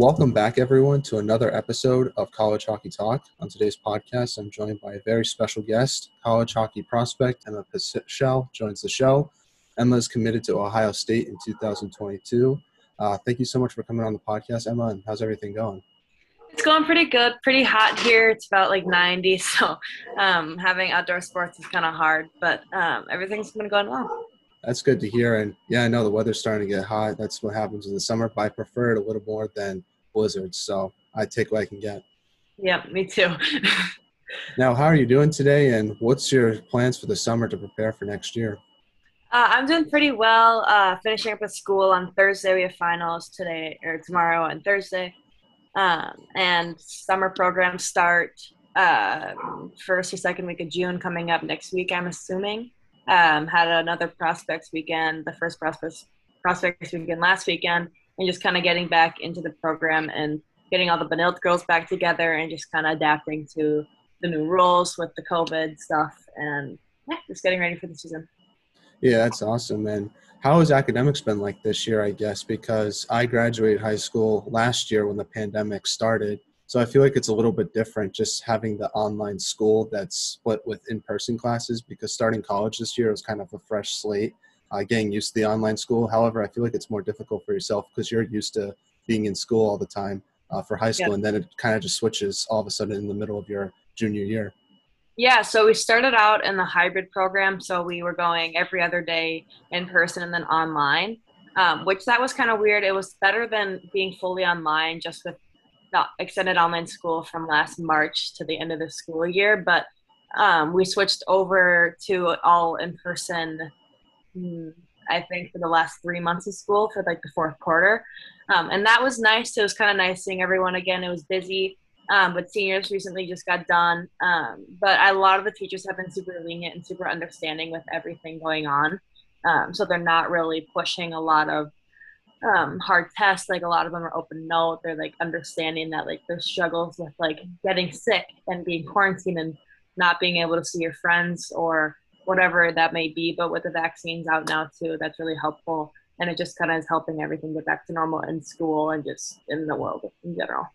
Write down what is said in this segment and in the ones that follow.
Welcome back, everyone, to another episode of College Hockey Talk. On today's podcast, I'm joined by a very special guest, college hockey prospect Emma Peschel joins the show. Emma is committed to Ohio State in 2022. Uh, thank you so much for coming on the podcast, Emma, and how's everything going? It's going pretty good. Pretty hot here. It's about like 90, so um, having outdoor sports is kind of hard, but um, everything's been going well. That's good to hear. And yeah, I know the weather's starting to get hot. That's what happens in the summer, but I prefer it a little more than blizzards. So I take what I can get. Yeah, me too. now, how are you doing today? And what's your plans for the summer to prepare for next year? Uh, I'm doing pretty well. Uh, finishing up with school on Thursday. We have finals today or tomorrow and Thursday. Um, and summer programs start uh, first or second week of June coming up next week, I'm assuming. Um, had another prospects weekend, the first prospects prospects weekend last weekend, and just kind of getting back into the program and getting all the Benilde girls back together and just kind of adapting to the new rules with the COVID stuff and yeah, just getting ready for the season. Yeah, that's awesome. And how has academics been like this year? I guess because I graduated high school last year when the pandemic started, so I feel like it's a little bit different just having the online school that's split with in-person classes because starting college this year was kind of a fresh slate, uh, getting used to the online school. However, I feel like it's more difficult for yourself because you're used to being in school all the time uh, for high school, and then it kind of just switches all of a sudden in the middle of your junior year. Yeah, so we started out in the hybrid program, so we were going every other day in person and then online. Um, which that was kind of weird. It was better than being fully online, just with the extended online school from last March to the end of the school year, but um, we switched over to all in person. Hmm, I think for the last three months of school for like the fourth quarter, um, and that was nice. It was kind of nice seeing everyone again. It was busy, um, but seniors recently just got done. Um, but a lot of the teachers have been super lenient and super understanding with everything going on, um, so they're not really pushing a lot of um, hard tests. Like a lot of them are open note. They're like understanding that like there's struggles with like getting sick and being quarantined and not being able to see your friends or whatever that may be. But with the vaccines out now too, that's really helpful. And it just kind of is helping everything get back to normal in school and just in the world in general.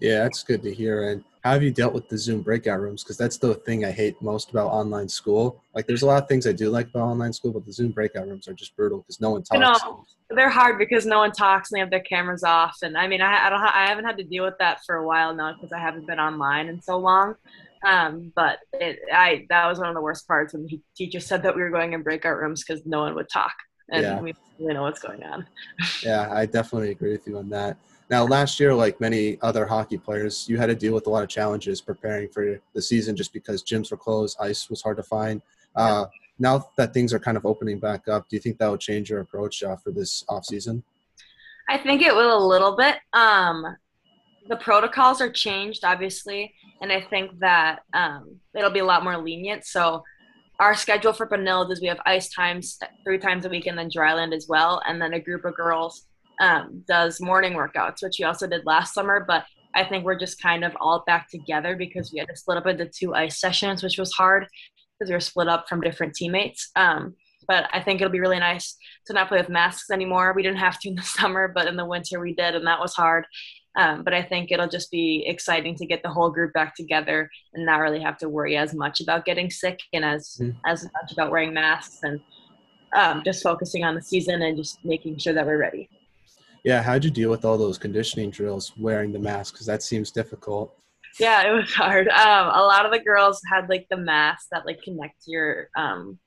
Yeah, that's good to hear. And how have you dealt with the Zoom breakout rooms? Because that's the thing I hate most about online school. Like, there's a lot of things I do like about online school, but the Zoom breakout rooms are just brutal because no one talks. You know, they're hard because no one talks and they have their cameras off. And I mean, I, I don't, I haven't had to deal with that for a while now because I haven't been online in so long. Um, but it, I that was one of the worst parts when the teacher said that we were going in breakout rooms because no one would talk and yeah. we didn't really know what's going on. yeah, I definitely agree with you on that. Now, last year, like many other hockey players, you had to deal with a lot of challenges preparing for the season just because gyms were closed, ice was hard to find. Uh, now that things are kind of opening back up, do you think that will change your approach uh, for this off season? I think it will a little bit. Um, the protocols are changed, obviously, and I think that um, it'll be a lot more lenient. So, our schedule for Benilde is we have ice times three times a week, and then dryland as well, and then a group of girls um, does morning workouts, which we also did last summer. But I think we're just kind of all back together because we had to split up into two ice sessions, which was hard because we were split up from different teammates. Um, but I think it'll be really nice to not play with masks anymore. We didn't have to in the summer, but in the winter we did, and that was hard. Um, but I think it'll just be exciting to get the whole group back together and not really have to worry as much about getting sick and as mm. as much about wearing masks and um, just focusing on the season and just making sure that we're ready. Yeah, how'd you deal with all those conditioning drills wearing the mask? Because that seems difficult. Yeah, it was hard. Um, a lot of the girls had like the masks that like connect your um,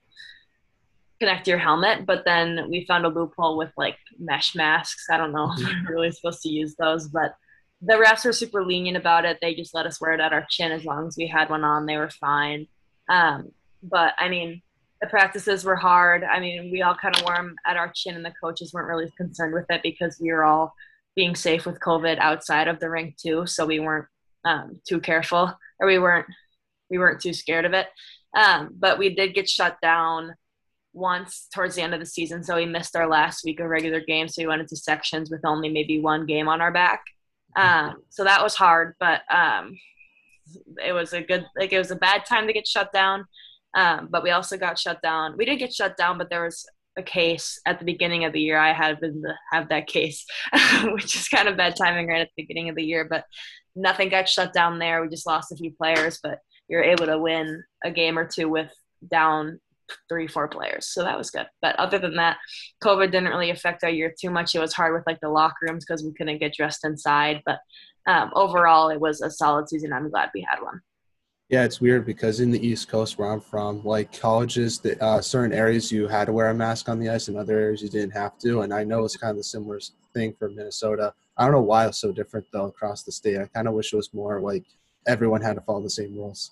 connect your helmet, but then we found a loophole with like mesh masks. I don't know if mm-hmm. we're really supposed to use those, but the refs were super lenient about it. They just let us wear it at our chin as long as we had one on. They were fine. Um, but I mean, the practices were hard. I mean, we all kind of wore them at our chin, and the coaches weren't really concerned with it because we were all being safe with COVID outside of the rink too. So we weren't um, too careful, or we weren't we weren't too scared of it. Um, but we did get shut down once towards the end of the season, so we missed our last week of regular games. So we went into sections with only maybe one game on our back. Um, so that was hard, but um, it was a good like it was a bad time to get shut down um, but we also got shut down. We did get shut down, but there was a case at the beginning of the year. I had been to have that case, which is kind of bad timing right at the beginning of the year. But nothing got shut down there. We just lost a few players, but you're able to win a game or two with down three, four players. So that was good. But other than that, COVID didn't really affect our year too much. It was hard with like the locker rooms because we couldn't get dressed inside. But um, overall, it was a solid season. I'm glad we had one. Yeah, it's weird because in the East Coast where I'm from, like colleges, the, uh, certain areas you had to wear a mask on the ice, and other areas you didn't have to. And I know it's kind of the similar thing for Minnesota. I don't know why it's so different though across the state. I kind of wish it was more like everyone had to follow the same rules.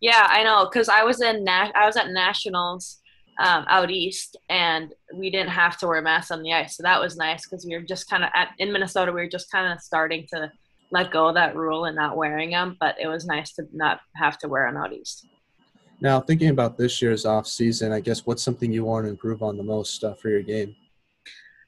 Yeah, I know, because I was in Na- I was at nationals um, out east, and we didn't have to wear masks on the ice, so that was nice because we were just kind of in Minnesota. We were just kind of starting to let go of that rule and not wearing them, but it was nice to not have to wear them out east. Now, thinking about this year's off season, I guess what's something you want to improve on the most uh, for your game?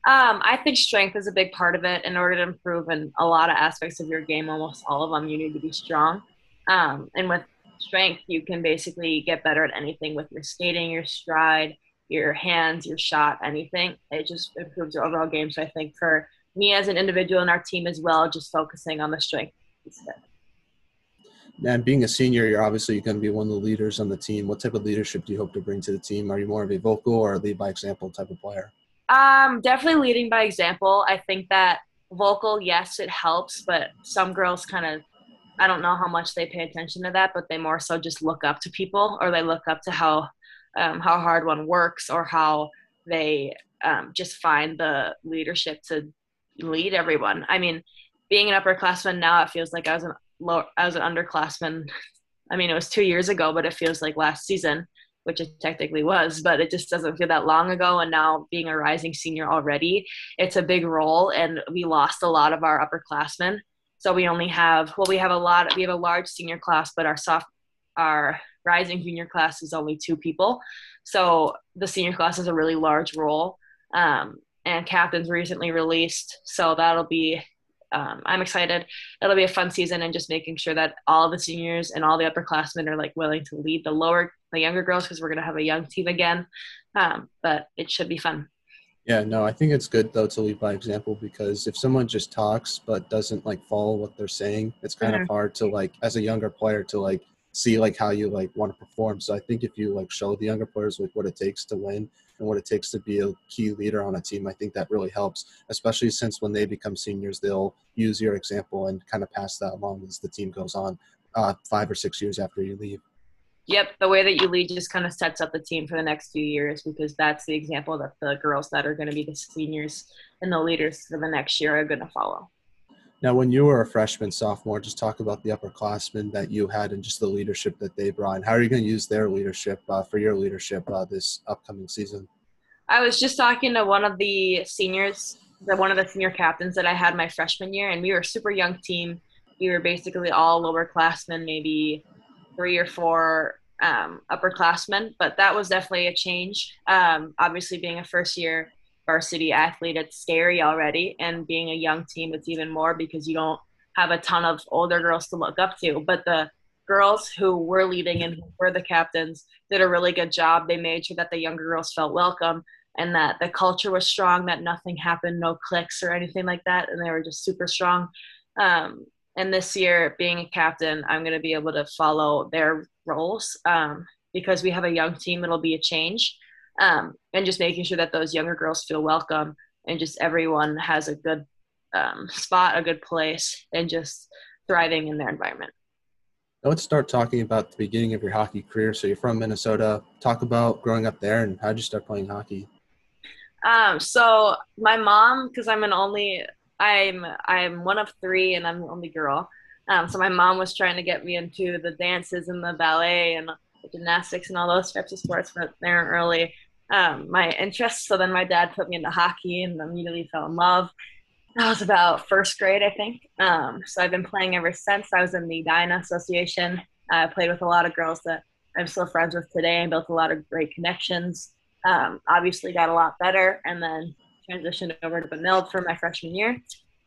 Um, I think strength is a big part of it. In order to improve in a lot of aspects of your game, almost all of them, you need to be strong. Um, and with strength, you can basically get better at anything with your skating, your stride, your hands, your shot, anything. It just improves your overall game. So I think for me as an individual and our team as well, just focusing on the strength And being a senior, you're obviously going to be one of the leaders on the team. What type of leadership do you hope to bring to the team? Are you more of a vocal or a lead by example type of player? Um, definitely leading by example. I think that vocal, yes, it helps, but some girls kind of, I don't know how much they pay attention to that, but they more so just look up to people or they look up to how um, how hard one works or how they um, just find the leadership to lead everyone. I mean, being an upperclassman now, it feels like I was an low, I was an underclassman. I mean, it was two years ago, but it feels like last season, which it technically was. But it just doesn't feel that long ago. And now, being a rising senior already, it's a big role, and we lost a lot of our upperclassmen. So we only have well, we have a lot. We have a large senior class, but our soft, our rising junior class is only two people. So the senior class is a really large role. Um, and captains recently released. So that'll be, um, I'm excited. It'll be a fun season and just making sure that all the seniors and all the upperclassmen are like willing to lead the lower, the younger girls because we're to have a young team again. Um, but it should be fun. Yeah, no, I think it's good though to lead by example because if someone just talks but doesn't like follow what they're saying, it's kind mm-hmm. of hard to like as a younger player to like see like how you like want to perform. So I think if you like show the younger players like what it takes to win and what it takes to be a key leader on a team, I think that really helps, especially since when they become seniors, they'll use your example and kind of pass that along as the team goes on uh, five or six years after you leave. Yep, the way that you lead just kind of sets up the team for the next few years because that's the example that the girls that are going to be the seniors and the leaders for the next year are going to follow. Now, when you were a freshman, sophomore, just talk about the upperclassmen that you had and just the leadership that they brought. And how are you going to use their leadership uh, for your leadership uh, this upcoming season? I was just talking to one of the seniors, the one of the senior captains that I had my freshman year, and we were a super young team. We were basically all lowerclassmen, maybe three or four um, upperclassmen, but that was definitely a change. Um, obviously, being a first year varsity athlete, it's scary already. And being a young team, it's even more because you don't have a ton of older girls to look up to. But the girls who were leading and who were the captains did a really good job. They made sure that the younger girls felt welcome and that the culture was strong, that nothing happened, no clicks or anything like that. And they were just super strong. Um, and this year, being a captain, I'm going to be able to follow their roles um, because we have a young team. It'll be a change um, and just making sure that those younger girls feel welcome and just everyone has a good um, spot, a good place, and just thriving in their environment. Let's start talking about the beginning of your hockey career. So you're from Minnesota. Talk about growing up there and how did you start playing hockey? Um, so my mom, because I'm an only, I'm I'm one of three, and I'm the only girl. Um, so my mom was trying to get me into the dances and the ballet and gymnastics and all those types of sports, but they weren't really um, my interests. So then my dad put me into hockey and immediately fell in love. That was about first grade, I think. Um, so I've been playing ever since. I was in the Edina Association. I played with a lot of girls that I'm still friends with today and built a lot of great connections. Um, obviously, got a lot better and then transitioned over to Benilde for my freshman year.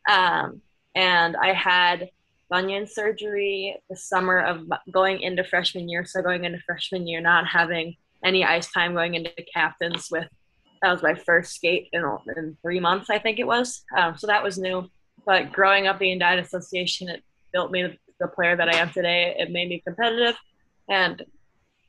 Um, and I had bunion surgery the summer of going into freshman year. So going into freshman year, not having any ice time, going into captains with that was my first skate in, in three months, I think it was. Um, so that was new. But growing up being Edina Association, it built me the player that I am today. It made me competitive, and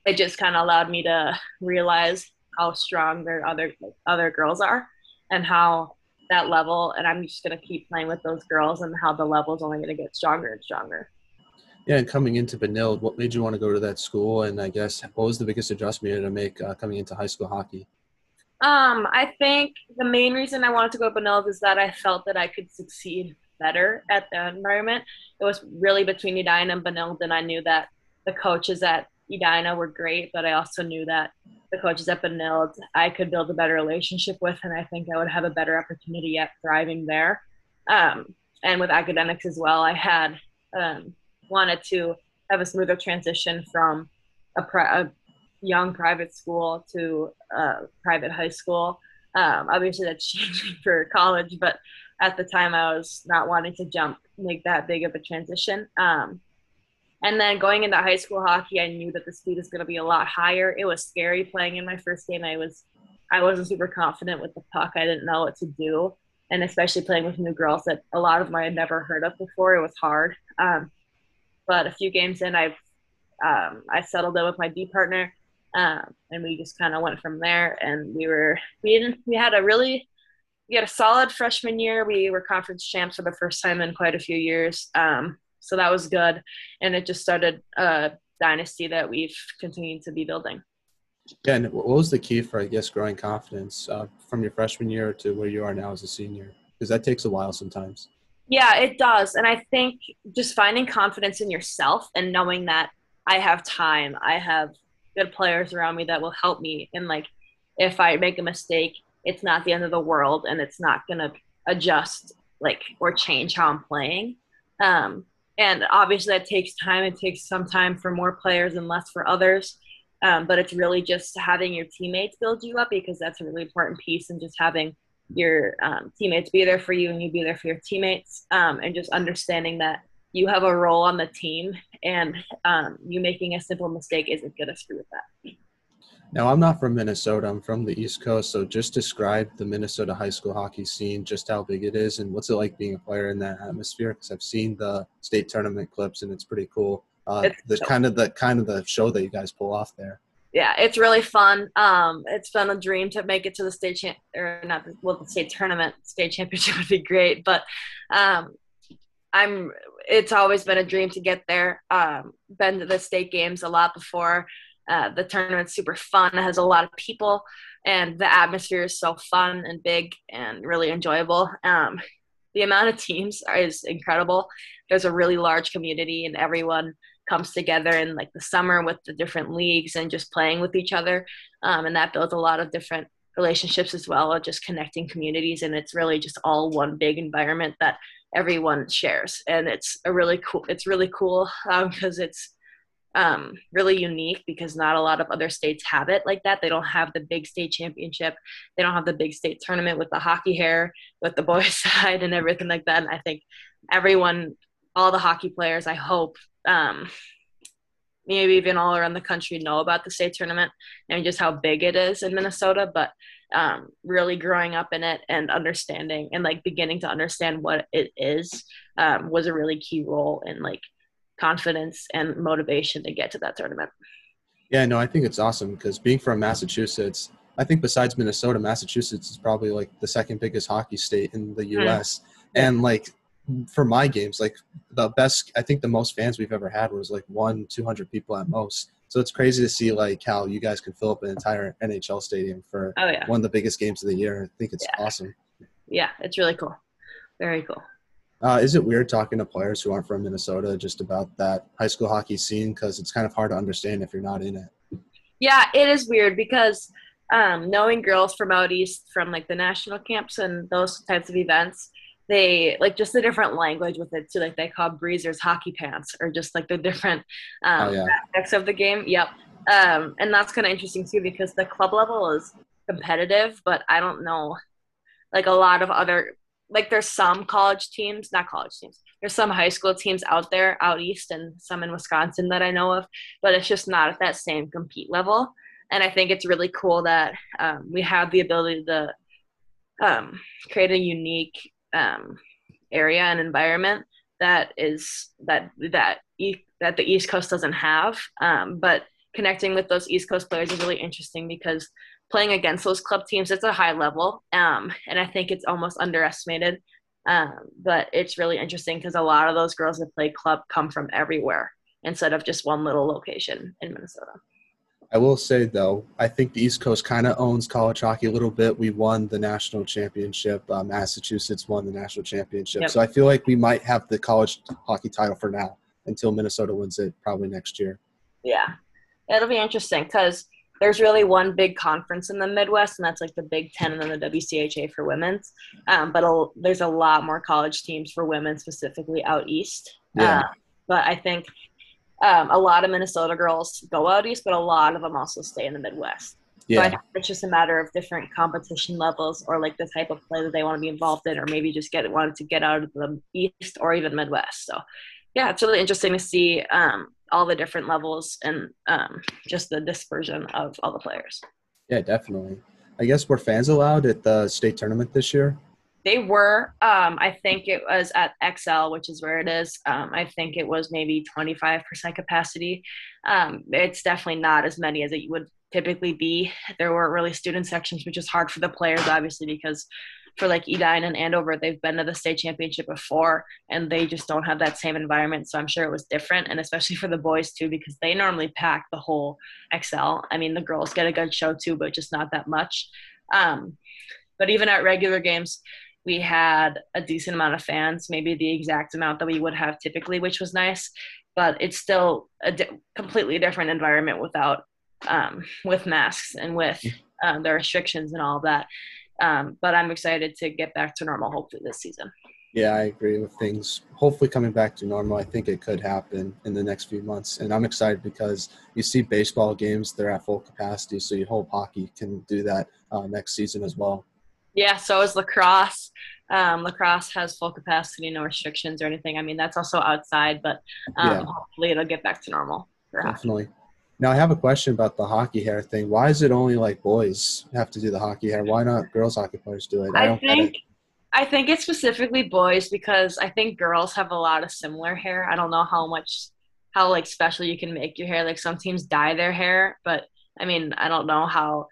it just kind of allowed me to realize how strong their other other girls are, and how that level. And I'm just gonna keep playing with those girls, and how the level is only gonna get stronger and stronger. Yeah, and coming into Benilde, what made you want to go to that school? And I guess what was the biggest adjustment you had to make uh, coming into high school hockey? Um, I think the main reason I wanted to go to Benilde is that I felt that I could succeed better at the environment. It was really between Edina and Benilde, and I knew that the coaches at Edina were great, but I also knew that the coaches at Benilde I could build a better relationship with, and I think I would have a better opportunity at thriving there. Um, and with academics as well, I had um, wanted to have a smoother transition from a, pri- a young private school to uh, private high school. Um, obviously, that's changing for college, but at the time, I was not wanting to jump, make that big of a transition. Um, and then going into high school hockey, I knew that the speed is going to be a lot higher. It was scary playing in my first game. I was, I wasn't super confident with the puck. I didn't know what to do, and especially playing with new girls that a lot of them I had never heard of before. It was hard. Um, but a few games in, I've um, I settled in with my D partner, um, and we just kind of went from there. And we were we didn't we had a really we had a solid freshman year. We were conference champs for the first time in quite a few years, um, so that was good. And it just started a dynasty that we've continued to be building. Yeah, and what was the key for I guess growing confidence uh, from your freshman year to where you are now as a senior? Because that takes a while sometimes. Yeah, it does. And I think just finding confidence in yourself and knowing that I have time, I have good players around me that will help me. And like, if I make a mistake, it's not the end of the world and it's not going to adjust like or change how I'm playing. Um, and obviously that takes time. It takes some time for more players and less for others. Um, but it's really just having your teammates build you up because that's a really important piece and just having your um, teammates be there for you and you be there for your teammates um, and just understanding that you have a role on the team and um, you making a simple mistake isn't going to screw with that. Now, I'm not from Minnesota. I'm from the East Coast. So just describe the Minnesota high school hockey scene, just how big it is, and what's it like being a player in that atmosphere? Because I've seen the state tournament clips, and it's pretty cool. Uh, the kind of the kind of the show that you guys pull off there yeah, it's really fun. Um, it's been a dream to make it to the state champ or not the, well the state tournament. State championship would be great, but um, I'm. It's always been a dream to get there. Um, been to the state games a lot before. Uh, the tournament's super fun. It has a lot of people, and the atmosphere is so fun and big and really enjoyable. Um, the amount of teams is incredible. There's a really large community, and everyone comes together in like the summer with the different leagues and just playing with each other um, and that builds a lot of different relationships as well of just connecting communities and it's really just all one big environment that everyone shares and it's a really cool it's really cool because um, it's um, really unique because not a lot of other states have it like that. They don't have the big state championship. They don't have the big state tournament with the hockey hair, with the boys' side, and everything like that. And I think everyone, all the hockey players, I hope, um, maybe even all around the country know about the state tournament and just how big it is in Minnesota. But um, really growing up in it and understanding and like beginning to understand what it is um, was a really key role in like confidence and motivation to get to that tournament. Yeah, no, I think it's awesome because being from Massachusetts, I think besides Minnesota, Massachusetts is probably like the second biggest hockey state in the U.S. Mm. And like for my games, like the best, I think the most fans we've ever had was like one, 200 people at most. So it's crazy to see like how you guys can fill up an entire NHL stadium for oh, yeah. one of the biggest games of the year. I think it's yeah. awesome. Yeah, it's really cool. Very cool. Uh, is it weird talking to players who aren't from Minnesota just about that high school hockey scene? Because it's kind of hard to understand if you're not in it. Yeah, it is weird because um, knowing girls from out east, from like the national camps and those types of events, they like just the different language with it too. Like they call breezers hockey pants or just like the different um, oh, yeah. aspects of the game. Yep. Um, and that's kind of interesting too because the club level is competitive, but I don't know like a lot of other like there's some college teams, not college teams. There's some high school teams out there out east and some in Wisconsin that I know of, but it's just not at that same compete level. and I think it's really cool that um, we have the ability to um, create a unique um, area and environment that is that that e- that the East Coast doesn't have. Um, but connecting with those East Coast players is really interesting because playing against those club teams, it's a high level, um, and I think it's almost underestimated. Um, but it's really interesting because a lot of those girls that play club come from everywhere instead of just one little location in Minnesota. I will say though, I think the East Coast kind of owns college hockey a little bit. We won the national championship. Uh, Massachusetts won the national championship, yep. so I feel like we might have the college hockey title for now until Minnesota wins it probably next year. Yeah, it'll be interesting because there's really one big conference in the Midwest, and that's like the Big Ten and then the WCHA for women's. Um, but a, there's a lot more college teams for women, specifically out east. Yeah. Uh, but I think um, a lot of Minnesota girls go out east, but a lot of them also stay in the Midwest. Yeah. So I think it's just a matter of different competition levels or like the type of play that they want to be involved in, or maybe just get wanted to get out of the East or even Midwest. So, yeah, it's really interesting to see um, all the different levels and um, just the dispersion of all the players. Yeah, definitely. I guess were fans allowed at the state tournament this year? They were. Um, I think it was at Xcel, which is where it is. Um, I think it was maybe 25% capacity. Um, it's definitely not as many as it would typically be. There weren't really student sections, which is hard for the players, obviously, because for like Edina and Andover, they've been to the state championship before and they just don't have that same environment. So I'm sure it was different. And especially for the boys too, because they normally pack the whole Xcel. I mean, the girls get a good show too, but just not that much. Um, but even at regular games, we had a decent amount of fans, maybe the exact amount that we would have typically, which was nice. But it's still a di- completely different environment without um, with masks and with um, the restrictions and all of that. Um, but I'm excited to get back to normal hopefully this season. Yeah, I agree with things. Hopefully, coming back to normal. I think it could happen in the next few months, and I'm excited because you see baseball games; they're at full capacity. So you hope hockey can do that uh, next season as well. Yeah, so is lacrosse. Um, lacrosse has full capacity, no restrictions or anything. I mean, that's also outside, but um, yeah. hopefully it'll get back to normal. Definitely. Hockey. Now, I have a question about the hockey hair thing. Why is it only like boys have to do the hockey hair? Why not girls hockey players do it? I, I think I think it's specifically boys because I think girls have a lot of similar hair. I don't know how much how like special you can make your hair. Like some teams dye their hair, but I mean, I don't know how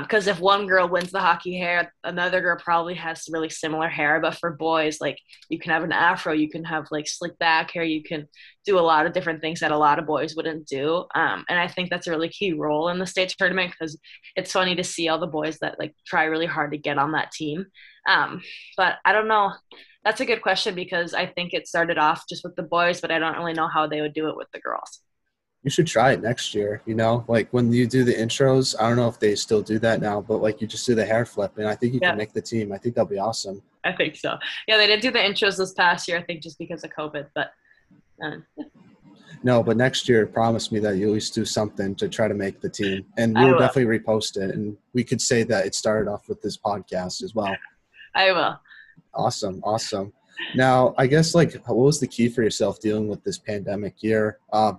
because um, if one girl wins the hockey hair, another girl probably has really similar hair. But for boys, like you can have an afro, you can have like slick back hair, you can do a lot of different things that a lot of boys wouldn't do. Um, and I think that's a really key role in the state tournament because it's funny to see all the boys that like try really hard to get on that team. Um, but I don't know. That's a good question because I think it started off just with the boys, but I don't really know how they would do it with the girls you should try it next year. You know, like when you do the intros, I don't know if they still do that now, but like you just do the hair flip, and I think you yeah. can make the team. I think that'll be awesome. I think so. Yeah, they didn't do the intros this past year. I think just because of COVID, but. Uh, no, but next year, promise me that you at least do something to try to make the team, and we'll will. definitely repost it, and we could say that it started off with this podcast as well. I will. Awesome, awesome. Now, I guess like, what was the key for yourself dealing with this pandemic year? Uh,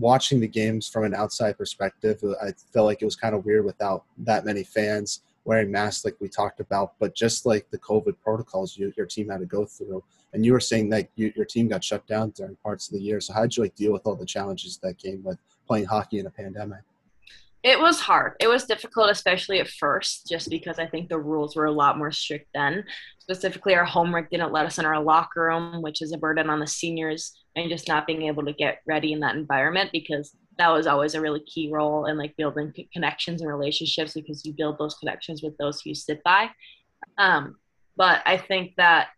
watching the games from an outside perspective, I felt like it was kind of weird without that many fans wearing masks, like we talked about. But just like the COVID protocols you, your team had to go through, and you were saying that you, your team got shut down during parts of the year. So how did you like deal with all the challenges that came with playing hockey in a pandemic? It was hard. It was difficult, especially at first, just because I think the rules were a lot more strict then. Specifically, our homework didn't let us in our locker room, which is a burden on the seniors, and just not being able to get ready in that environment because that was always a really key role in like building connections and relationships because you build those connections with those who you sit by. Um, but I think that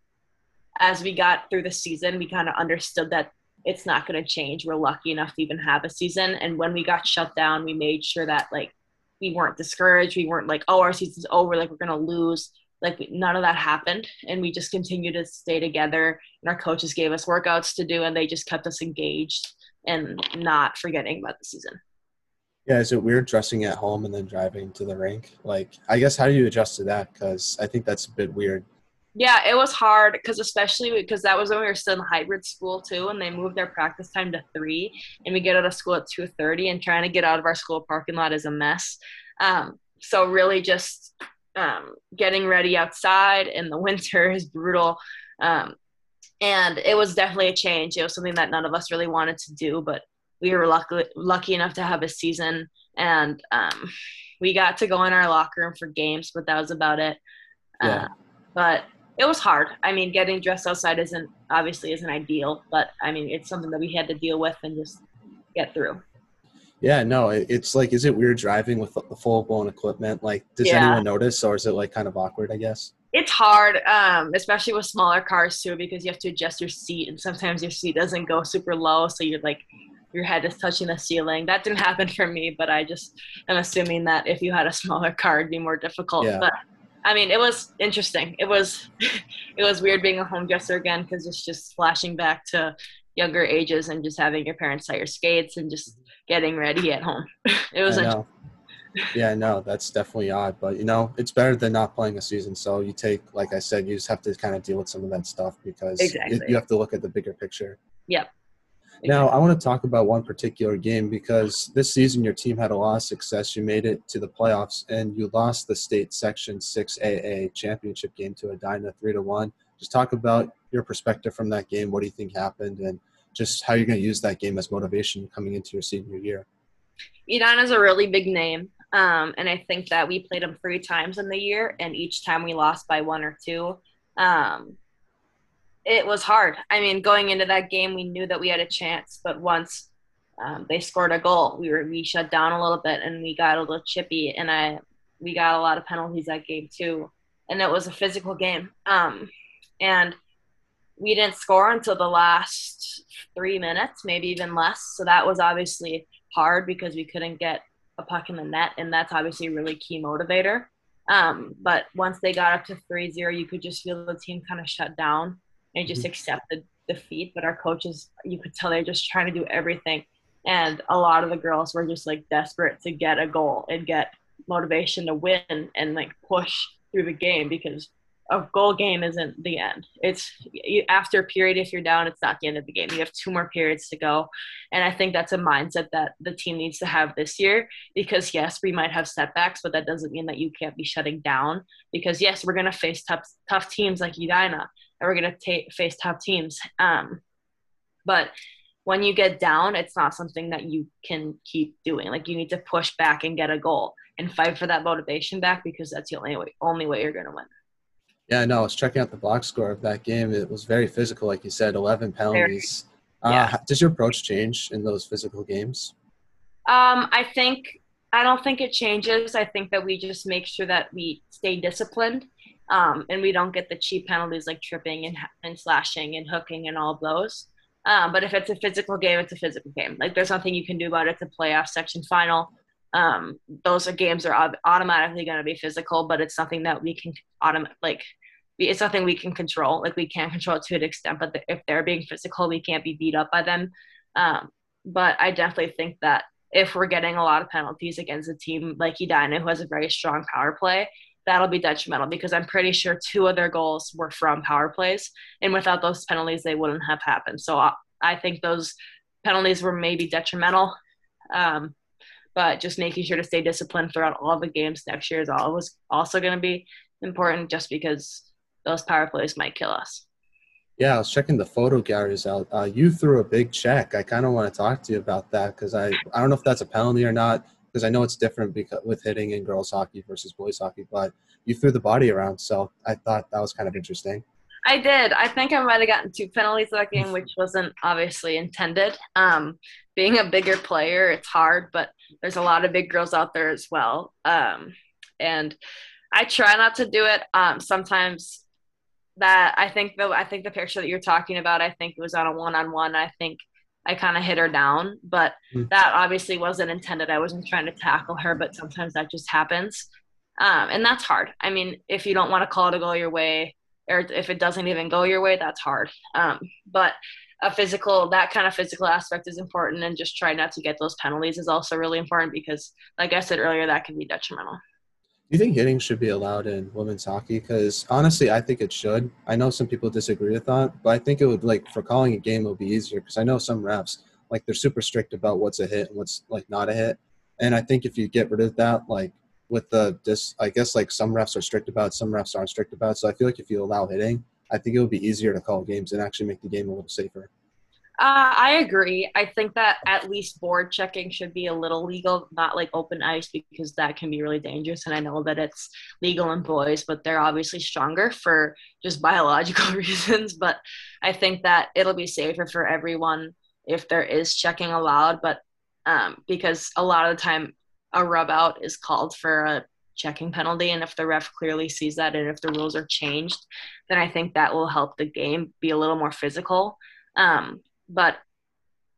as we got through the season, we kind of understood that it's not going to change. We're lucky enough to even have a season. And when we got shut down, we made sure that like we weren't discouraged. We weren't like, oh, our season's over. Like we're going to lose. Like none of that happened. And we just continued to stay together. And our coaches gave us workouts to do, and they just kept us engaged and not forgetting about the season. Yeah, is it weird dressing at home and then driving to the rink? Like, I guess how do you adjust to that? Because I think that's a bit weird. Yeah, it was hard because especially because that was when we were still in hybrid school too, and they moved their practice time to three, and we get out of school at two thirty, and trying to get out of our school parking lot is a mess. Um, so really, just um, getting ready outside in the winter is brutal, um, and it was definitely a change. It was something that none of us really wanted to do, but we were lucky lucky enough to have a season, and um, we got to go in our locker room for games, but that was about it. Yeah. Uh, but it was hard. I mean, getting dressed outside isn't obviously isn't ideal, but I mean, it's something that we had to deal with and just get through. Yeah, no, it's like, is it weird driving with the full blown equipment? Like, does yeah. anyone notice, or is it like kind of awkward? I guess it's hard, um, especially with smaller cars too, because you have to adjust your seat, and sometimes your seat doesn't go super low, so you're like your head is touching the ceiling. That didn't happen for me, but I just am assuming that if you had a smaller car, it'd be more difficult. Yeah. But I mean, it was interesting. It was it was weird being a home dresser again because it's just flashing back to younger ages and just having your parents tie your skates and just mm-hmm. getting ready at home. it was. I yeah, no, that's definitely odd, but you know, it's better than not playing a season. So you take, like I said, you just have to kind of deal with some of that stuff because exactly. you have to look at the bigger picture. Yep. Now, I want to talk about one particular game because this season your team had a lot of success. You made it to the playoffs and you lost the state Section 6AA championship game to Edina 3 to 1. Just talk about your perspective from that game. What do you think happened and just how you're going to use that game as motivation coming into your senior year? Edina is a really big name. Um, and I think that we played them three times in the year, and each time we lost by one or two. Um, it was hard. I mean, going into that game, we knew that we had a chance, but once um, they scored a goal, we were we shut down a little bit and we got a little chippy, and I we got a lot of penalties that game too, and it was a physical game. Um, and we didn't score until the last three minutes, maybe even less. So that was obviously hard because we couldn't get a puck in the net, and that's obviously a really key motivator. Um, but once they got up to 3-0, you could just feel the team kind of shut down and just mm-hmm. accepted defeat. But our coaches, you could tell they're just trying to do everything. And a lot of the girls were just like desperate to get a goal and get motivation to win and like push through the game because a goal game isn't the end. It's after a period, if you're down, it's not the end of the game. You have two more periods to go. And I think that's a mindset that the team needs to have this year because, yes, we might have setbacks, but that doesn't mean that you can't be shutting down because, yes, we're going to face tough, tough teams like Edina and we're going to face tough teams. Um, but when you get down, it's not something that you can keep doing. Like you need to push back and get a goal and fight for that motivation back because that's the only way, only way you're going to win. Yeah, no, I was checking out the box score of that game. It was very physical, like you said, 11 penalties. Yeah. Uh, does your approach change in those physical games? Um, I think I don't think it changes. I think that we just make sure that we stay disciplined, um, and we don't get the cheap penalties like tripping and, and slashing and hooking and all of those. Um, but if it's a physical game, it's a physical game. Like there's nothing you can do about it. It's a playoff section final. Um, those are games are automatically going to be physical, but it's something that we can autom- like it's something we can control. Like we can't control it to an extent, but if they're being physical, we can't be beat up by them. Um, but I definitely think that if we're getting a lot of penalties against a team like Edina, who has a very strong power play, that'll be detrimental because I'm pretty sure two of their goals were from power plays, and without those penalties, they wouldn't have happened. So I, I think those penalties were maybe detrimental. Um, but just making sure to stay disciplined throughout all the games next year is always also going to be important just because those power plays might kill us. Yeah, I was checking the photo galleries out. Uh, you threw a big check. I kind of want to talk to you about that because I, I don't know if that's a penalty or not because I know it's different because, with hitting in girls hockey versus boys hockey, but you threw the body around. So I thought that was kind of interesting. I did. I think I might have gotten two penalties that game, which wasn't obviously intended. Um, being a bigger player, it's hard, but there's a lot of big girls out there as well. Um, and I try not to do it. Um, sometimes that I think the I think the picture that you're talking about, I think it was on a one on one. I think I kind of hit her down, but mm. that obviously wasn't intended. I wasn't trying to tackle her, but sometimes that just happens. Um, and that's hard. I mean, if you don't want to call it a go your way, or if it doesn't even go your way, that's hard. Um, but a physical, that kind of physical aspect is important, and just try not to get those penalties is also really important because, like I said earlier, that can be detrimental. Do you think hitting should be allowed in women's hockey? Because honestly, I think it should. I know some people disagree with that, but I think it would like for calling a game it would be easier because I know some refs like they're super strict about what's a hit and what's like not a hit. And I think if you get rid of that, like with the this, I guess like some refs are strict about, some refs aren't strict about. It. So I feel like if you allow hitting, I think it would be easier to call games and actually make the game a little safer. Uh, I agree. I think that at least board checking should be a little legal, not like open ice, because that can be really dangerous. And I know that it's legal in boys, but they're obviously stronger for just biological reasons. But I think that it'll be safer for everyone if there is checking allowed. But um, because a lot of the time, a rub out is called for a checking penalty. And if the ref clearly sees that and if the rules are changed, then I think that will help the game be a little more physical. Um, but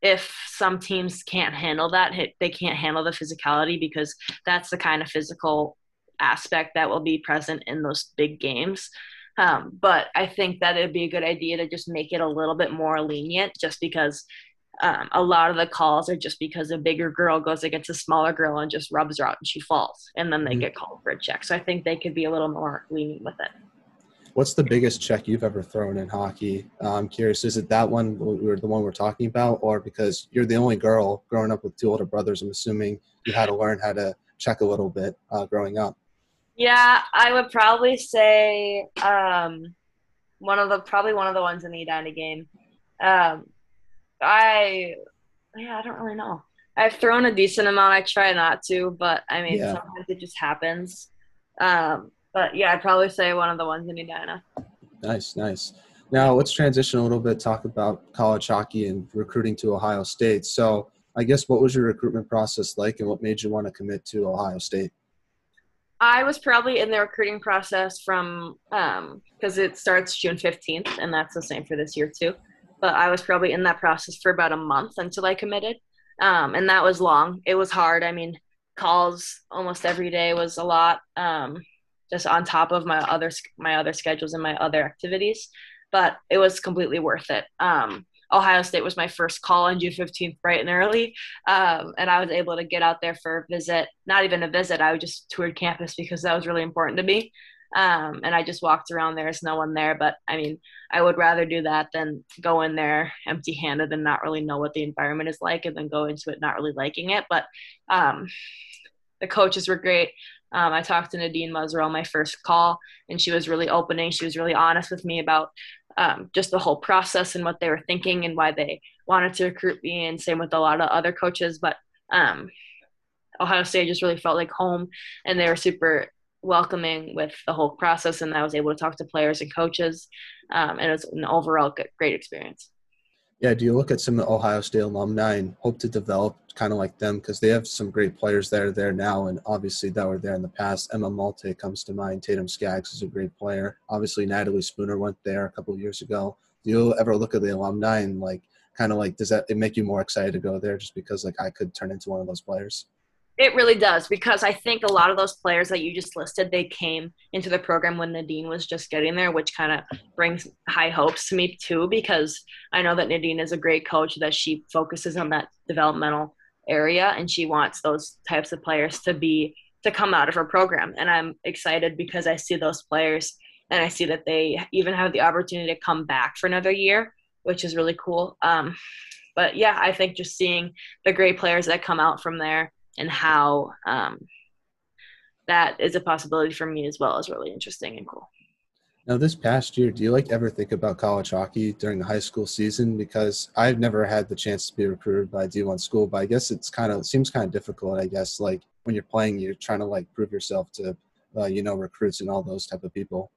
if some teams can't handle that, they can't handle the physicality because that's the kind of physical aspect that will be present in those big games. Um, but I think that it'd be a good idea to just make it a little bit more lenient just because um, a lot of the calls are just because a bigger girl goes against a smaller girl and just rubs her out and she falls and then they mm-hmm. get called for a check. So I think they could be a little more lenient with it. What's the biggest check you've ever thrown in hockey? Uh, I'm curious. Is it that one, or the one we're talking about, or because you're the only girl growing up with two older brothers? I'm assuming you had to learn how to check a little bit uh, growing up. Yeah, I would probably say um, one of the probably one of the ones in the Edina game. Um, I yeah, I don't really know. I've thrown a decent amount. I try not to, but I mean, yeah. sometimes it just happens. Um, but yeah, I'd probably say one of the ones in Edina. Nice, nice. Now let's transition a little bit, talk about college hockey and recruiting to Ohio State. So I guess what was your recruitment process like and what made you want to commit to Ohio State? I was probably in the recruiting process from because um, it starts June 15th, and that's the same for this year too. But I was probably in that process for about a month until I committed, um, and that was long. It was hard. I mean, calls almost every day was a lot. Um, just on top of my other my other schedules and my other activities but it was completely worth it um, ohio state was my first call on june 15th bright and early um, and i was able to get out there for a visit not even a visit i just toured campus because that was really important to me um, and i just walked around there's no one there but i mean i would rather do that than go in there empty handed and not really know what the environment is like and then go into it not really liking it but um, the coaches were great um, I talked to Nadine on my first call, and she was really opening. She was really honest with me about um, just the whole process and what they were thinking and why they wanted to recruit me, and same with a lot of other coaches. But um, Ohio State just really felt like home, and they were super welcoming with the whole process. And I was able to talk to players and coaches, um, and it was an overall good, great experience yeah, do you look at some of the Ohio State alumni and hope to develop kind of like them because they have some great players that are there now and obviously that were there in the past. Emma Maltais comes to mind. Tatum Skaggs is a great player. Obviously Natalie Spooner went there a couple of years ago. Do you ever look at the alumni and like kind of like does that it make you more excited to go there just because like I could turn into one of those players? It really does because I think a lot of those players that you just listed, they came into the program when Nadine was just getting there, which kind of brings high hopes to me too. Because I know that Nadine is a great coach, that she focuses on that developmental area, and she wants those types of players to be to come out of her program. And I'm excited because I see those players, and I see that they even have the opportunity to come back for another year, which is really cool. Um, but yeah, I think just seeing the great players that come out from there and how um, that is a possibility for me as well is really interesting and cool. Now, this past year, do you like ever think about college hockey during the high school season? Because I've never had the chance to be recruited by D1 school, but I guess it's kind of it seems kind of difficult. I guess like when you're playing, you're trying to like prove yourself to, uh, you know, recruits and all those type of people.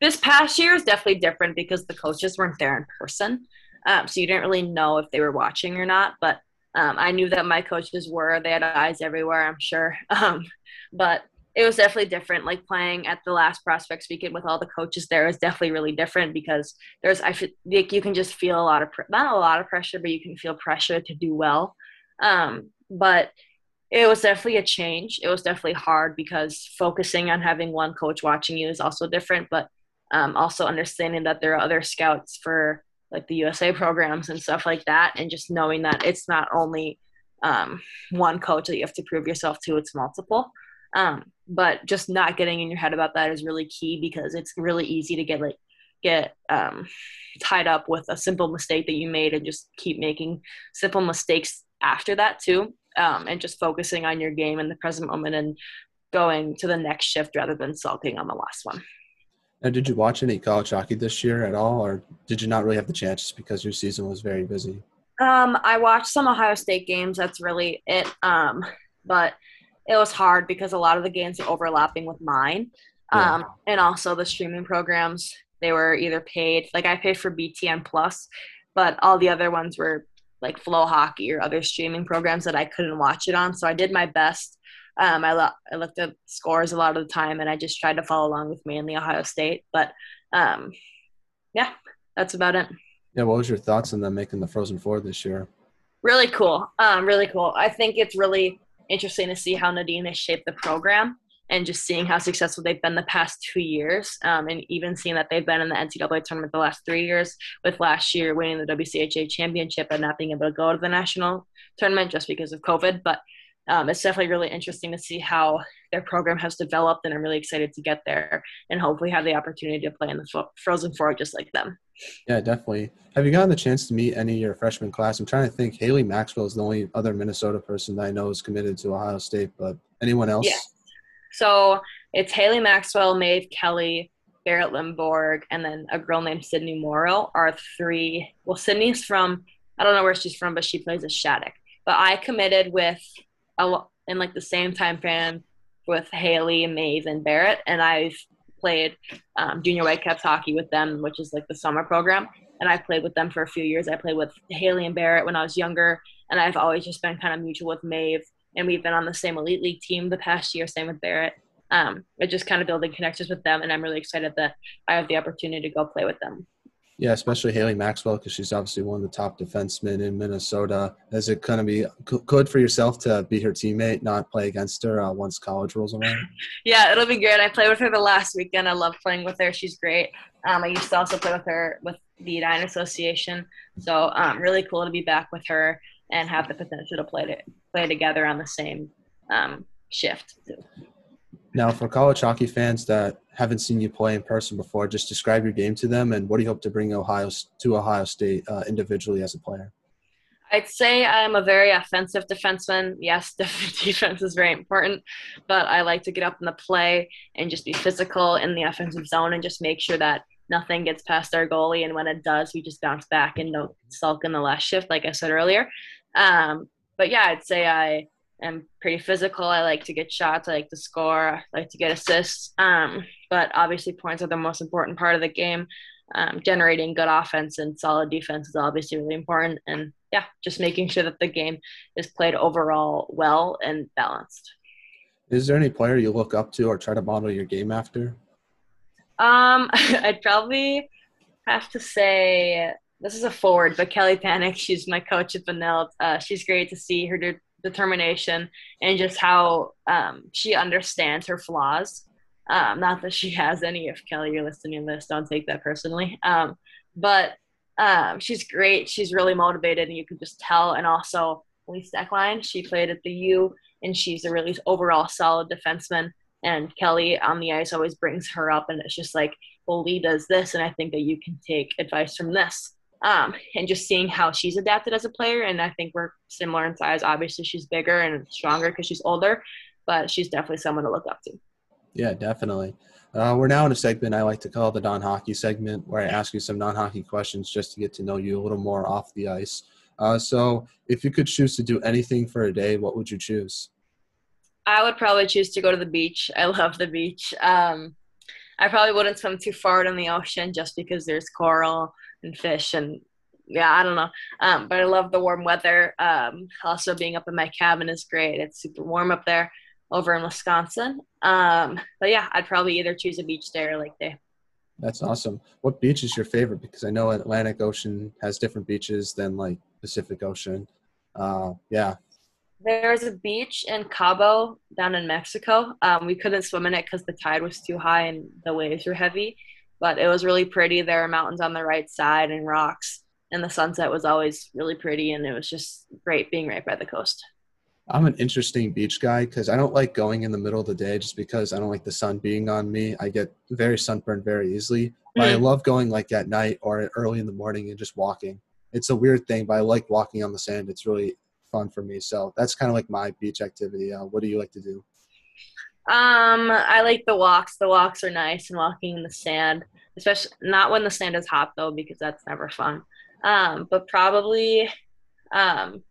This past year is definitely different because the coaches weren't there in person, um, so you didn't really know if they were watching or not. But um, I knew that my coaches were, they had eyes everywhere, I'm sure. Um, but it was definitely different. Like playing at the last prospects weekend with all the coaches there is definitely really different because there's, I feel like you can just feel a lot of, not a lot of pressure, but you can feel pressure to do well. Um, but it was definitely a change. It was definitely hard because focusing on having one coach watching you is also different, but um, also understanding that there are other scouts for like the USA programs and stuff like that, and just knowing that it's not only um, one coach that you have to prove yourself to; it's multiple. Um, but just not getting in your head about that is really key because it's really easy to get like get um, tied up with a simple mistake that you made and just keep making simple mistakes after that too um, and just focusing on your game in the present moment and going to the next shift rather than sulking on the last one and did you watch any college hockey this year at all or did you not really have the chance because your season was very busy um, i watched some ohio state games that's really it um, but it was hard because a lot of the games were overlapping with mine um, yeah. and also the streaming programs they were either paid like I paid for BTN Plus, but all the other ones were like FloHockey or other streaming programs that I couldn't watch it on. So I did my best. Um, I, lo- I looked at scores a lot of the time, and I just tried to follow along with mainly Ohio State. But um, yeah, that's about it. Yeah, what was your thoughts on them making the Frozen Four this year? Really cool. Um, really cool. I think it's really interesting to see how Nadine has shaped the program and just seeing how successful they've been the past two years, um, and even seeing that they've been in the NCAA tournament the last three years, with last year winning the WCHA championship and not being able to go to the national tournament just because of COVID. But um, it's definitely really interesting to see how their program has developed, and I'm really excited to get there and hopefully have the opportunity to play in the fo- Frozen Four just like them. Yeah, definitely. Have you gotten the chance to meet any of your freshman class? I'm trying to think. Haley Maxwell is the only other Minnesota person that I know is committed to Ohio State, but anyone else? Yeah. So it's Haley Maxwell, Maeve Kelly, Barrett Limborg, and then a girl named Sydney Morrow are three. Well, Sydney's from I don't know where she's from, but she plays at Shattuck. But I committed with a in like the same time frame with Haley, Maeve, and Barrett, and I've played um, junior Whitecaps hockey with them, which is like the summer program. And I played with them for a few years. I played with Haley and Barrett when I was younger, and I've always just been kind of mutual with Maeve and we've been on the same elite league team the past year. Same with Barrett. Um, but just kind of building connections with them, and I'm really excited that I have the opportunity to go play with them. Yeah, especially Haley Maxwell because she's obviously one of the top defensemen in Minnesota. Is it going to be good for yourself to be her teammate, not play against her uh, once college rolls around? yeah, it'll be great. I played with her the last weekend. I love playing with her. She's great. Um, I used to also play with her with the Edina Association, so um, really cool to be back with her and have the potential to play to play together on the same um, shift. Now, for college hockey fans that haven't seen you play in person before, just describe your game to them, and what do you hope to bring Ohio to Ohio State uh, individually as a player? I'd say I'm a very offensive defenseman. Yes, defense is very important, but I like to get up in the play and just be physical in the offensive zone and just make sure that nothing gets past our goalie. And when it does, we just bounce back and don't sulk in the last shift, like I said earlier. Um, but yeah, I'd say I am pretty physical. I like to get shots. I like to score. I like to get assists. Um, but obviously, points are the most important part of the game. Um, generating good offense and solid defense is obviously really important. And yeah, just making sure that the game is played overall well and balanced. Is there any player you look up to or try to model your game after? Um, I'd probably have to say this is a forward, but Kelly Pannek, she's my coach at Benilde. Uh, she's great to see her de- determination and just how um, she understands her flaws. Um, not that she has any. If Kelly, you're listening to this, don't take that personally. Um, but um, she's great. She's really motivated, and you can just tell. And also, Lee Stecklein, she played at the U, and she's a really overall solid defenseman. And Kelly on the ice always brings her up, and it's just like, well, Lee does this, and I think that you can take advice from this um, and just seeing how she's adapted as a player. And I think we're similar in size. Obviously, she's bigger and stronger because she's older, but she's definitely someone to look up to. Yeah, definitely. Uh, we're now in a segment I like to call the non hockey segment, where I ask you some non hockey questions just to get to know you a little more off the ice. Uh, so, if you could choose to do anything for a day, what would you choose? I would probably choose to go to the beach. I love the beach. Um, I probably wouldn't swim too far in the ocean just because there's coral and fish and yeah, I don't know. Um, but I love the warm weather. Um, also, being up in my cabin is great. It's super warm up there over in Wisconsin. Um, but yeah, I'd probably either choose a beach day or lake day. That's awesome. What beach is your favorite? Because I know Atlantic Ocean has different beaches than like Pacific Ocean. Uh, yeah. There's a beach in Cabo down in Mexico. Um, we couldn't swim in it because the tide was too high and the waves were heavy but it was really pretty. There are mountains on the right side and rocks, and the sunset was always really pretty, and it was just great being right by the coast. I'm an interesting beach guy because I don't like going in the middle of the day just because I don't like the sun being on me. I get very sunburned very easily. But mm-hmm. I love going like at night or early in the morning and just walking. It's a weird thing, but I like walking on the sand. It's really fun for me. So that's kind of like my beach activity. Uh, what do you like to do? Um, I like the walks. The walks are nice and walking in the sand, especially not when the sand is hot though, because that's never fun. Um, but probably, um,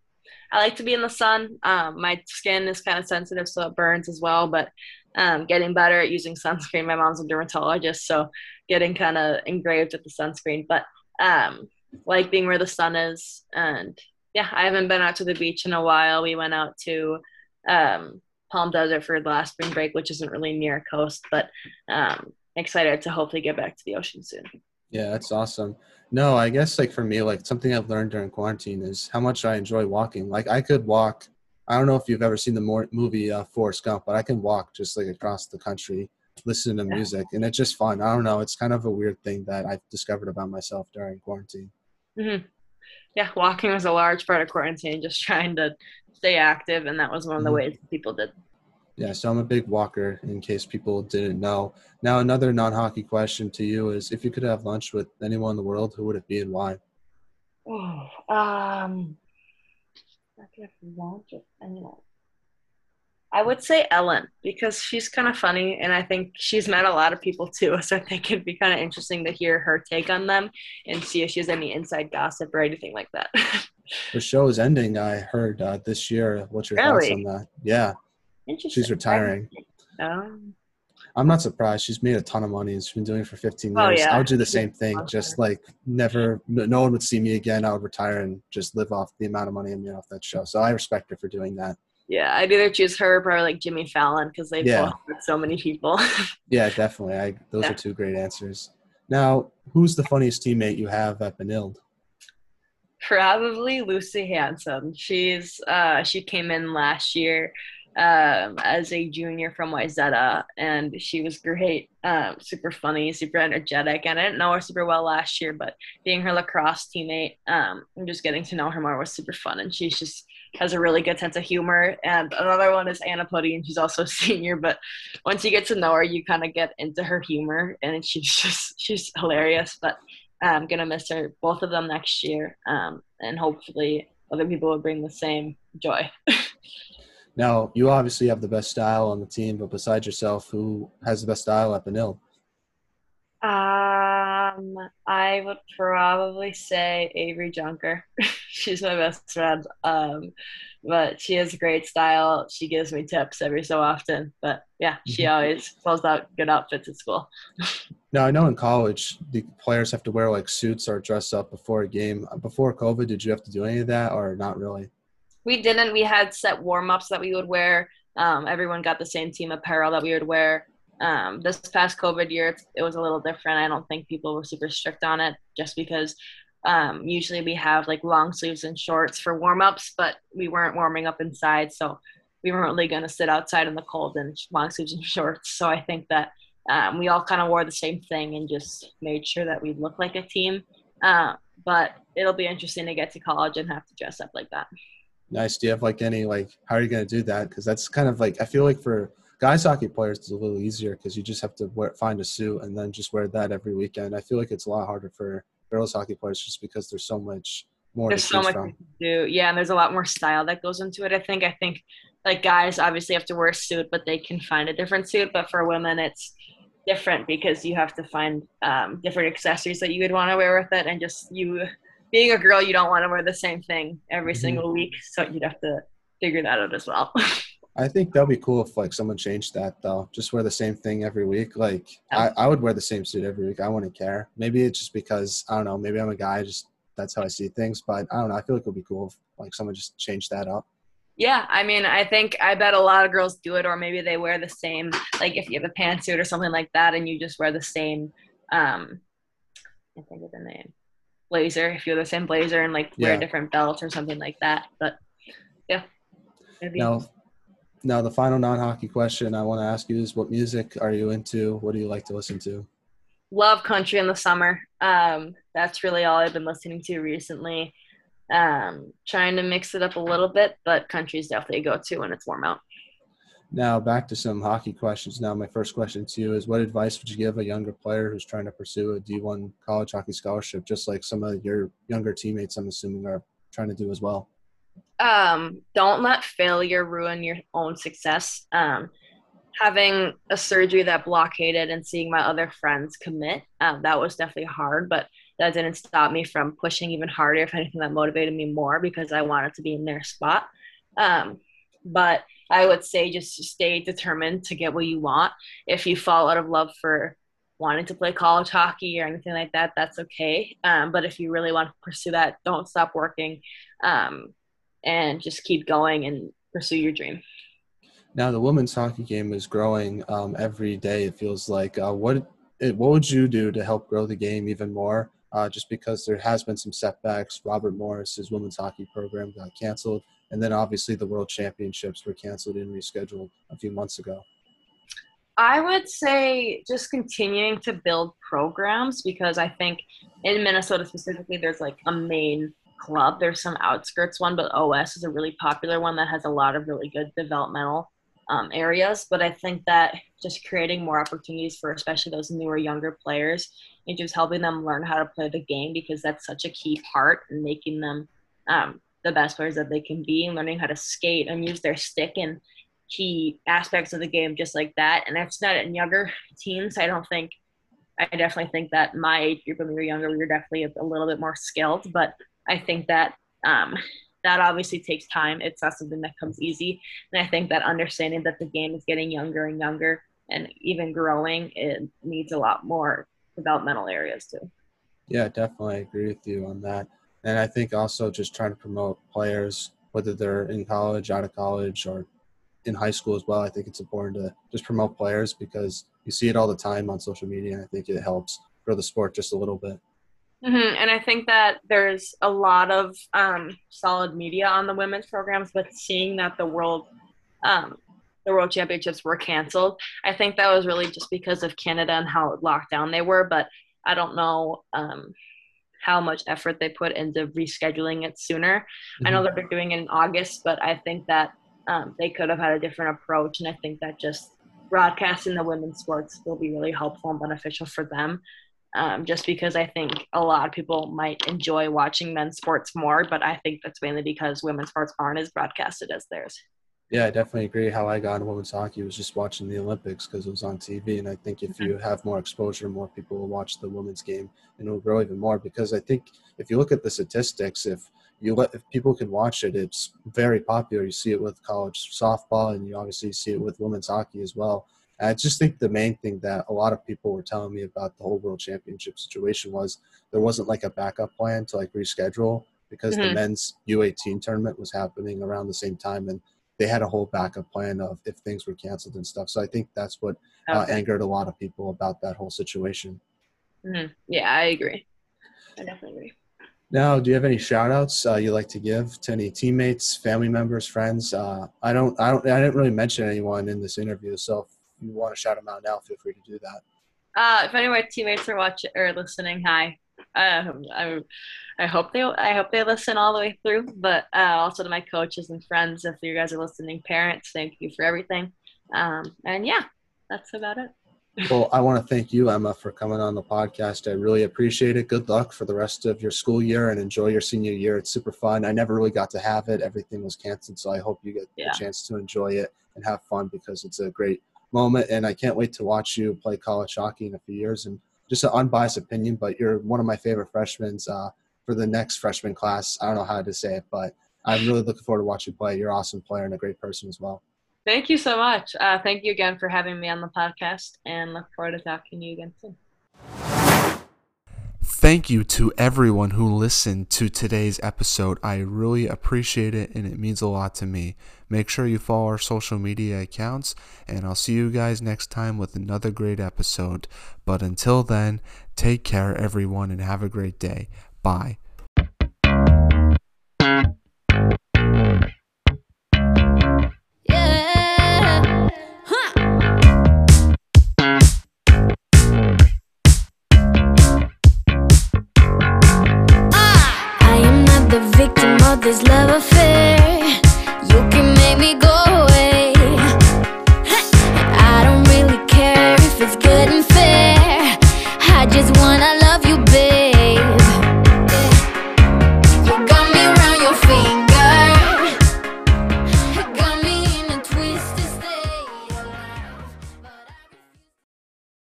I like to be in the sun. Um, my skin is kind of sensitive, so it burns as well. But um, getting better at using sunscreen. My mom's a dermatologist, so getting kind of engraved with the sunscreen. But um, like being where the sun is, and yeah, I haven't been out to the beach in a while. We went out to um, Palm Desert for the last spring break, which isn't really near a coast, but um, excited to hopefully get back to the ocean soon. Yeah, that's awesome. No, I guess like for me, like something I've learned during quarantine is how much I enjoy walking. Like I could walk. I don't know if you've ever seen the movie uh, Forrest Gump, but I can walk just like across the country, listen to music, and it's just fun. I don't know. It's kind of a weird thing that I've discovered about myself during quarantine. Mm-hmm. Yeah, walking was a large part of quarantine, just trying to stay active, and that was one of the mm-hmm. ways people did. Yeah, so I'm a big walker. In case people didn't know. Now, another non-hockey question to you is: If you could have lunch with anyone in the world, who would it be and why? Oh, um, I could have lunch with anyone. I would say Ellen because she's kind of funny and I think she's met a lot of people too. So I think it'd be kind of interesting to hear her take on them and see if she has any inside gossip or anything like that. the show is ending, I heard uh, this year. What's your really? thoughts on that? Yeah. interesting. She's retiring. Um, I'm not surprised. She's made a ton of money and she's been doing it for 15 years. Oh, yeah. I would do the same thing. Just like never, no one would see me again. I would retire and just live off the amount of money I made off that show. So I respect her for doing that. Yeah, I'd either choose her or like Jimmy Fallon because they've yeah. so many people. yeah, definitely. I those yeah. are two great answers. Now, who's the funniest teammate you have at Benilde? Probably Lucy Hanson. She's uh, she came in last year um, as a junior from Wayzata, and she was great, um, super funny, super energetic. And I didn't know her super well last year, but being her lacrosse teammate um, and just getting to know her more was super fun. And she's just has a really good sense of humor. And another one is Anna Putty, and she's also a senior. But once you get to know her, you kind of get into her humor, and she's just she's hilarious. But I'm gonna miss her, both of them next year, um, and hopefully other people will bring the same joy. Now, you obviously have the best style on the team, but besides yourself, who has the best style at Benilde? Um, I would probably say Avery Junker. She's my best friend. Um, but she has a great style. She gives me tips every so often. But yeah, she mm-hmm. always pulls out good outfits at school. now I know in college the players have to wear like suits or dress up before a game. Before COVID, did you have to do any of that or not really? we didn't. We had set warm ups that we would wear. Um, everyone got the same team apparel that we would wear. Um, this past COVID year, it was a little different. I don't think people were super strict on it just because um, usually we have like long sleeves and shorts for warm ups, but we weren't warming up inside. So we weren't really going to sit outside in the cold in long sleeves and shorts. So I think that um, we all kind of wore the same thing and just made sure that we looked like a team. Uh, but it'll be interesting to get to college and have to dress up like that. Nice. Do you have like any like how are you going to do that? Because that's kind of like I feel like for guys hockey players it's a little easier because you just have to wear, find a suit and then just wear that every weekend. I feel like it's a lot harder for girls hockey players just because there's so much more. There's so much from. to do. Yeah, and there's a lot more style that goes into it. I think. I think like guys obviously have to wear a suit, but they can find a different suit. But for women, it's different because you have to find um, different accessories that you would want to wear with it, and just you being a girl, you don't want to wear the same thing every mm-hmm. single week, so you'd have to figure that out as well. I think that'd be cool if like someone changed that though. Just wear the same thing every week. Like I, I would wear the same suit every week. I wouldn't care. Maybe it's just because I don't know. Maybe I'm a guy. Just that's how I see things. But I don't know. I feel like it would be cool if like someone just changed that up. Yeah, I mean, I think I bet a lot of girls do it, or maybe they wear the same. Like if you have a pantsuit or something like that, and you just wear the same. Um, I think of the name blazer if you're the same blazer and like wear yeah. a different belt or something like that. But yeah. Maybe. Now, now the final non-hockey question I want to ask you is: What music are you into? What do you like to listen to? Love country in the summer. Um, that's really all I've been listening to recently. Um, trying to mix it up a little bit, but country is definitely a go-to when it's warm out. Now back to some hockey questions. Now my first question to you is: What advice would you give a younger player who's trying to pursue a D1 college hockey scholarship, just like some of your younger teammates, I'm assuming, are trying to do as well? Um, don't let failure ruin your own success. Um, having a surgery that blockaded and seeing my other friends commit, um, that was definitely hard, but that didn't stop me from pushing even harder. If anything, that motivated me more because I wanted to be in their spot. Um, but I would say just stay determined to get what you want. If you fall out of love for wanting to play college hockey or anything like that, that's okay. Um, but if you really want to pursue that, don't stop working um, and just keep going and pursue your dream. Now the women's hockey game is growing um, every day. It feels like. Uh, what what would you do to help grow the game even more? Uh, just because there has been some setbacks. Robert Morris's women's hockey program got canceled, and then obviously the World Championships were canceled and rescheduled a few months ago. I would say just continuing to build programs because I think in Minnesota specifically, there's like a main club. There's some outskirts one, but OS is a really popular one that has a lot of really good developmental um, areas. But I think that just creating more opportunities for especially those newer, younger players and just helping them learn how to play the game because that's such a key part in making them um, the best players that they can be and learning how to skate and use their stick and key aspects of the game just like that. And that's not in younger teens. I don't think. I definitely think that my age group when we were younger, we were definitely a, a little bit more skilled. But I think that um, that obviously takes time. It's not something that comes easy. And I think that understanding that the game is getting younger and younger and even growing, it needs a lot more developmental areas too. Yeah, definitely agree with you on that. And I think also just trying to promote players, whether they're in college, out of college, or in high school as well. I think it's important to just promote players because you see it all the time on social media. And I think it helps grow the sport just a little bit. Mm-hmm. And I think that there's a lot of um, solid media on the women's programs, but seeing that the world, um, the world championships were canceled, I think that was really just because of Canada and how locked down they were. But I don't know um, how much effort they put into rescheduling it sooner. Mm-hmm. I know mm-hmm. that they're doing it in August, but I think that um, they could have had a different approach, and I think that just broadcasting the women's sports will be really helpful and beneficial for them um, just because I think a lot of people might enjoy watching men's sports more, but I think that's mainly because women's sports aren't as broadcasted as theirs. Yeah, I definitely agree. How I got into women's hockey was just watching the Olympics because it was on TV, and I think if you mm-hmm. have more exposure, more people will watch the women's game, and it will grow even more. Because I think if you look at the statistics, if you let if people can watch it, it's very popular. You see it with college softball, and you obviously see it with women's hockey as well. I just think the main thing that a lot of people were telling me about the whole world championship situation was there wasn't like a backup plan to like reschedule because mm-hmm. the men's U18 tournament was happening around the same time and they had a whole backup plan of if things were canceled and stuff. So I think that's what uh, okay. uh, angered a lot of people about that whole situation. Mm-hmm. Yeah, I agree. I definitely agree. Now, do you have any shout outs uh, you like to give to any teammates, family members, friends? Uh, I don't, I don't, I didn't really mention anyone in this interview. So you want to shout them out now, feel free to do that. Uh, if any of my teammates are watching or listening, hi. Um, I, I hope they I hope they listen all the way through. But uh, also to my coaches and friends, if you guys are listening, parents, thank you for everything. Um, and yeah, that's about it. well, I want to thank you, Emma, for coming on the podcast. I really appreciate it. Good luck for the rest of your school year and enjoy your senior year. It's super fun. I never really got to have it. Everything was canceled, so I hope you get yeah. a chance to enjoy it and have fun because it's a great moment, and I can't wait to watch you play college hockey in a few years. And just an unbiased opinion, but you're one of my favorite freshmen uh, for the next freshman class. I don't know how to say it, but I'm really looking forward to watching you play. You're an awesome player and a great person as well. Thank you so much. Uh, thank you again for having me on the podcast, and look forward to talking to you again soon. Thank you to everyone who listened to today's episode. I really appreciate it and it means a lot to me. Make sure you follow our social media accounts, and I'll see you guys next time with another great episode. But until then, take care, everyone, and have a great day. Bye.